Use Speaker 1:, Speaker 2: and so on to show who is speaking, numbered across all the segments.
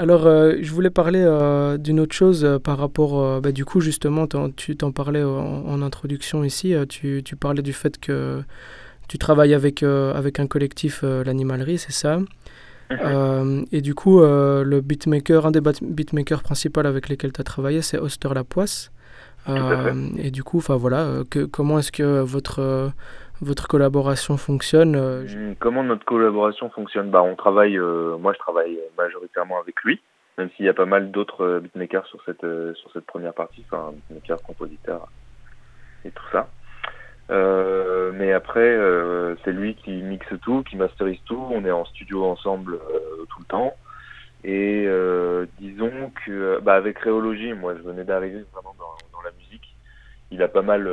Speaker 1: Alors, euh, je voulais parler euh, d'une autre chose euh, par rapport, euh, bah, du coup, justement, tu t'en parlais en, en introduction ici, euh, tu, tu parlais du fait que tu travailles avec, euh, avec un collectif, euh, l'Animalerie, c'est ça? Euh, et du coup, euh, le beatmaker, un des beatmakers principaux avec lesquels tu as travaillé, c'est Oster Lapoisse. Euh, et du coup, enfin voilà, que, comment est-ce que votre, euh, votre collaboration fonctionne? euh,
Speaker 2: Hum, Comment notre collaboration fonctionne? Bah, on travaille, euh, moi je travaille majoritairement avec lui, même s'il y a pas mal d'autres euh, beatmakers sur cette euh, sur cette première partie, enfin beatmakers, compositeurs et tout ça. Euh, mais après, euh, c'est lui qui mixe tout, qui masterise tout. On est en studio ensemble tout le temps. Et disons que, bah, avec Réologie, moi, je venais d'arriver vraiment dans, dans la musique. Il a pas mal,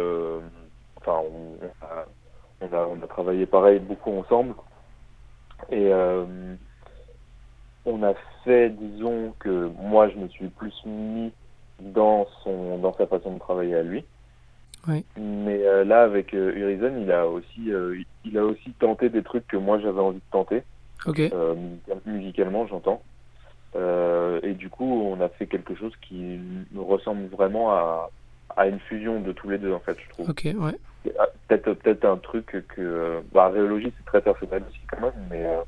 Speaker 2: enfin, on, on a, on a, on a travaillé pareil beaucoup ensemble. Et euh, on a fait, disons que moi, je me suis plus mis dans son, dans sa façon de travailler à lui.
Speaker 1: Oui.
Speaker 2: Mais euh, là, avec euh, Urizen, il a aussi, euh, il a aussi tenté des trucs que moi j'avais envie de tenter, musicalement, j'entends. Et du coup, on a fait quelque chose qui nous ressemble vraiment à, à une fusion de tous les deux, en fait, je trouve.
Speaker 1: ok, ouais.
Speaker 2: Ah, Peut-être peut-être un truc que, bah, Réologie, c'est très personnel aussi quand même, mais euh,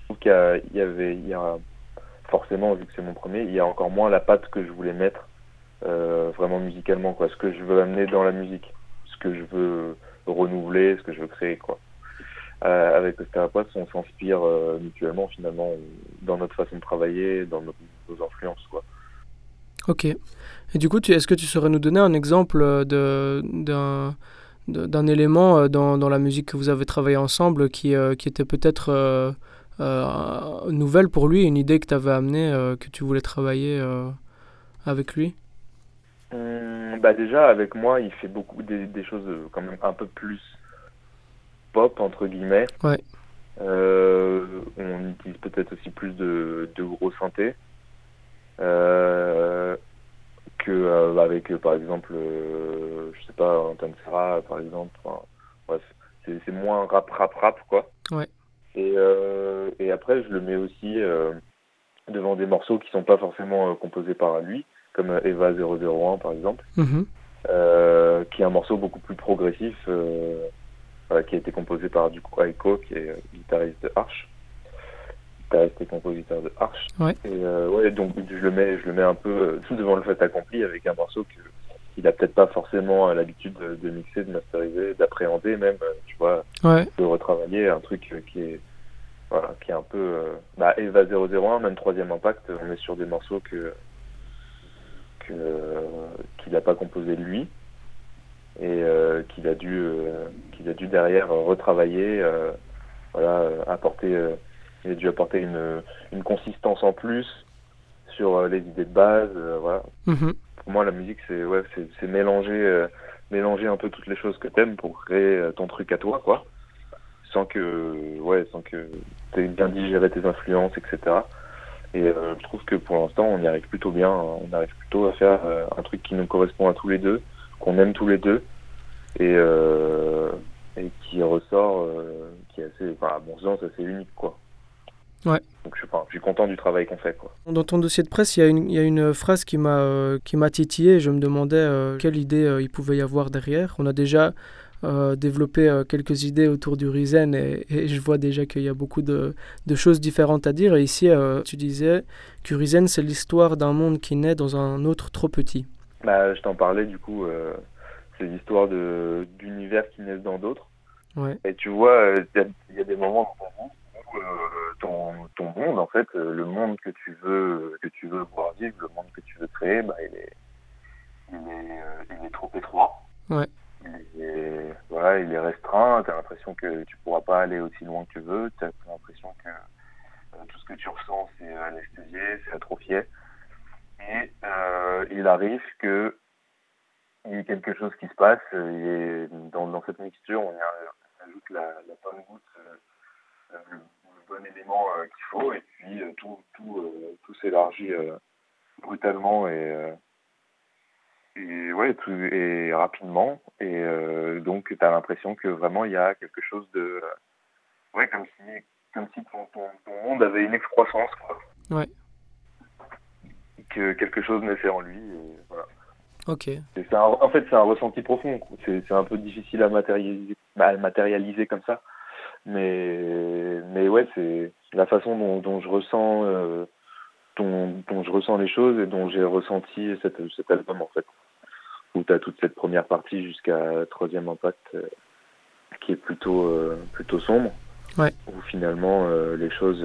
Speaker 2: je trouve qu'il y, avait, il y a forcément, vu que c'est mon premier, il y a encore moins la patte que je voulais mettre euh, vraiment musicalement, quoi. Ce que je veux amener dans la musique, ce que je veux renouveler, ce que je veux créer, quoi. Euh, avec Osterapois, on s'inspire euh, mutuellement finalement dans notre façon de travailler, dans nos, nos influences, quoi.
Speaker 1: Ok. Et du coup, est-ce que tu saurais nous donner un exemple d'un, d'un élément euh, dans, dans la musique que vous avez travaillé ensemble qui, euh, qui était peut-être euh, nouvelle pour lui, une idée que tu avais amenée, que tu voulais travailler avec lui?
Speaker 2: Hum, bah déjà avec moi il fait beaucoup des, des choses quand même un peu plus pop entre guillemets.
Speaker 1: Ouais.
Speaker 2: Euh, on utilise peut-être aussi plus de, de gros synthés euh, que euh, avec euh, par exemple euh, je sais pas Anton Serra par exemple. Enfin, bref, c'est moins rap rap rap quoi.
Speaker 1: Ouais.
Speaker 2: Et et après je le mets aussi devant des morceaux qui sont pas forcément composés par lui comme Eva 001 par exemple
Speaker 1: Mhm.
Speaker 2: euh, qui est un morceau beaucoup plus progressif, qui a été composé par du coup Aiko, qui est guitariste de Arch, guitariste et compositeur de Arch.
Speaker 1: Ouais.
Speaker 2: Et euh, ouais, donc je le mets, je le mets un peu euh, devant le fait accompli avec un morceau que il a peut-être pas forcément euh, l'habitude de, de mixer, de masteriser, d'appréhender même, tu vois,
Speaker 1: Ouais,
Speaker 2: de retravailler un truc qui est voilà, qui est un peu euh, bah, Eva 001, même troisième impact, on est sur des morceaux que que qu'il n'a pas composé lui et euh, qu'il a dû qu'il a dû derrière retravailler voilà apporter il a dû apporter une une consistance en plus sur euh, les idées de base euh, voilà.
Speaker 1: Mhm.
Speaker 2: pour moi la musique c'est ouais c'est mélanger euh, mélanger un peu toutes les choses que t'aimes pour créer ton truc à toi quoi. Sans que ouais sans que t'aies bien digéré tes influences etc et euh, je trouve que pour l'instant on y arrive plutôt bien on arrive plutôt à faire euh, un truc qui nous correspond à tous les deux qu'on aime tous les deux et euh, et qui ressort qui est assez enfin à mon sens assez unique quoi
Speaker 1: Ouais.
Speaker 2: donc je suis enfin, je suis content du travail qu'on fait quoi
Speaker 1: Dans ton dossier de presse, il y a une, il y a une phrase qui m'a euh, m'a titillé. Je me demandais euh, quelle idée euh, il pouvait y avoir derrière. On a déjà euh, développé quelques idées autour du Risen et, et je vois déjà qu'il y a beaucoup de, de choses différentes à dire. Et ici, tu disais que Risen, c'est l'histoire d'un monde qui naît dans un autre trop petit.
Speaker 2: bah je t'en parlais du coup c'est l'histoire d'univers qui naissent dans d'autres
Speaker 1: Ouais,
Speaker 2: Et tu vois, il y, a- il y a des moments dans euh, ton, ton monde, en fait, euh, le monde que tu veux que tu veux voir vivre, le monde que tu veux créer, bah, il est il est, euh, il est trop étroit.
Speaker 1: Ouais.
Speaker 2: Il est, voilà, il est restreint. T'as l'impression que tu pourras pas aller aussi loin que tu veux. T'as l'impression que euh, tout ce que tu ressens c'est anesthésié, c'est atrophié. Et euh, il arrive que il y ait quelque chose qui se passe. Et dans, dans cette mixture, on y a- on ajoute la, la bonne goutte, le, le bon élément euh, qu'il faut, et puis euh, tout, tout, euh, tout s'élargit brutalement et, et ouais, tout, et rapidement. Et donc, tu as l'impression que vraiment il y a quelque chose de, ouais, comme si, comme si ton, ton, ton monde avait une excroissance, quoi.
Speaker 1: Ouais.
Speaker 2: que quelque chose naissait en lui. Et voilà.
Speaker 1: Ok.
Speaker 2: Un- en fait, c'est un ressenti profond. C'est c'est un peu difficile à matérialiser, à matérialiser comme ça. Mais, mais ouais, c'est la façon dont, dont je ressens, euh, dont, dont je ressens les choses et dont j'ai ressenti cet, cet album en fait. Où tu as toute cette première partie jusqu'à troisième impact euh, qui est plutôt, euh, plutôt sombre.
Speaker 1: Ouais.
Speaker 2: Où finalement les choses,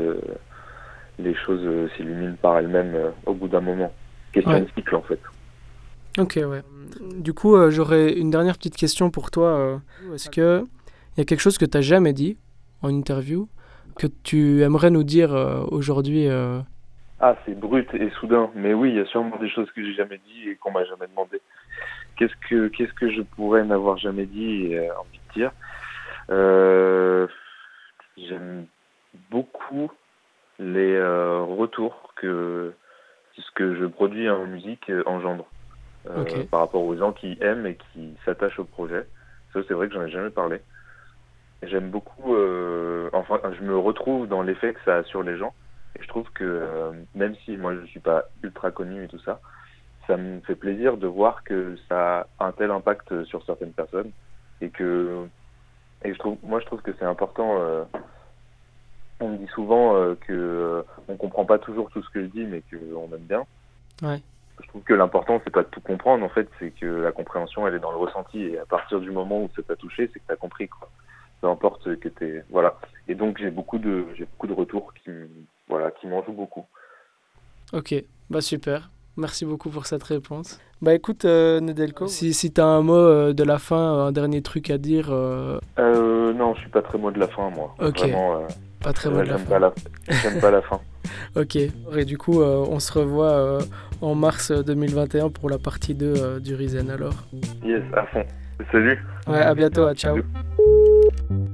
Speaker 2: les choses s'illuminent par elles-mêmes au bout d'un moment. Question
Speaker 1: Ouais.
Speaker 2: de cycle en fait.
Speaker 1: Ok, ouais. Du coup, j'aurais une dernière petite question pour toi. Est-ce que il y a quelque chose que tu n'as jamais dit en interview que tu aimerais nous dire euh, aujourd'hui euh,
Speaker 2: Ah, c'est brut et soudain. Mais oui, il y a sûrement des choses que j'ai jamais dit et qu'on m'a jamais demandé. Qu'est-ce que qu'est-ce que je pourrais n'avoir jamais dit et euh, envie de dire? Euh, J'aime beaucoup les euh, retours que ce que je produis en musique engendre euh, par rapport aux gens qui aiment et qui s'attachent au projet. Ça, c'est vrai que j'en ai jamais parlé. J'aime beaucoup, euh, enfin, je me retrouve dans l'effet que ça a sur les gens. Et je trouve que euh, même si moi je suis pas ultra connu et tout ça, ça me fait plaisir de voir que ça a un tel impact sur certaines personnes et que et je trouve moi je trouve que c'est important. euh, on me dit souvent euh, que euh, on comprend pas toujours tout ce que je dis, mais que on aime bien.
Speaker 1: Ouais.
Speaker 2: Je trouve que l'important c'est pas de tout comprendre en fait, c'est que la compréhension elle est dans le ressenti et à partir du moment où ça t'a touché, c'est que t'as compris quoi. Peu importe que t'es voilà. Et donc j'ai beaucoup de j'ai beaucoup de retours qui voilà qui m'en jouent beaucoup.
Speaker 1: Ok, bah super. Merci beaucoup pour cette réponse. Bah écoute, euh, Nedelko, si, si tu as un mot euh, de la fin, un dernier truc à dire, euh,
Speaker 2: Euh, non, je suis pas très mot de la fin moi.
Speaker 1: Ok.
Speaker 2: Vraiment, euh,
Speaker 1: pas très mot de la
Speaker 2: j'aime
Speaker 1: fin.
Speaker 2: pas la j'aime pas la fin.
Speaker 1: Ok, et du coup, euh, on se revoit euh, en mars 2021 pour la partie 2 euh, du Risen alors.
Speaker 2: Yes, à fond. Salut.
Speaker 1: Ouais, à bientôt, à ciao.
Speaker 2: Salut. thank you